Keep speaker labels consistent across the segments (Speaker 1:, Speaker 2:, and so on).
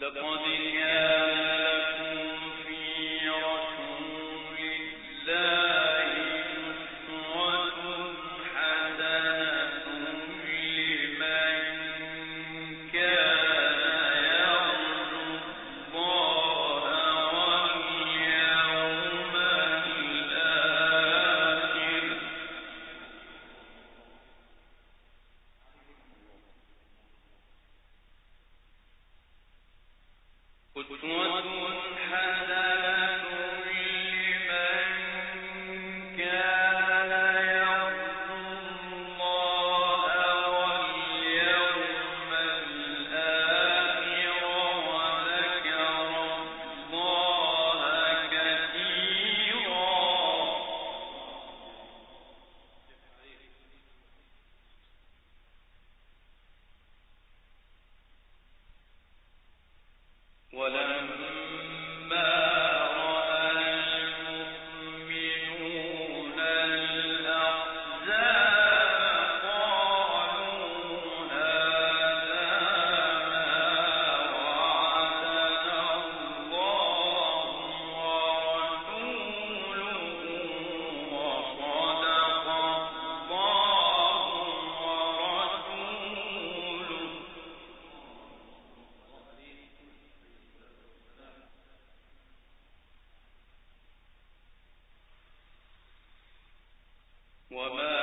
Speaker 1: Le point الله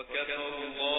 Speaker 1: وكفى الله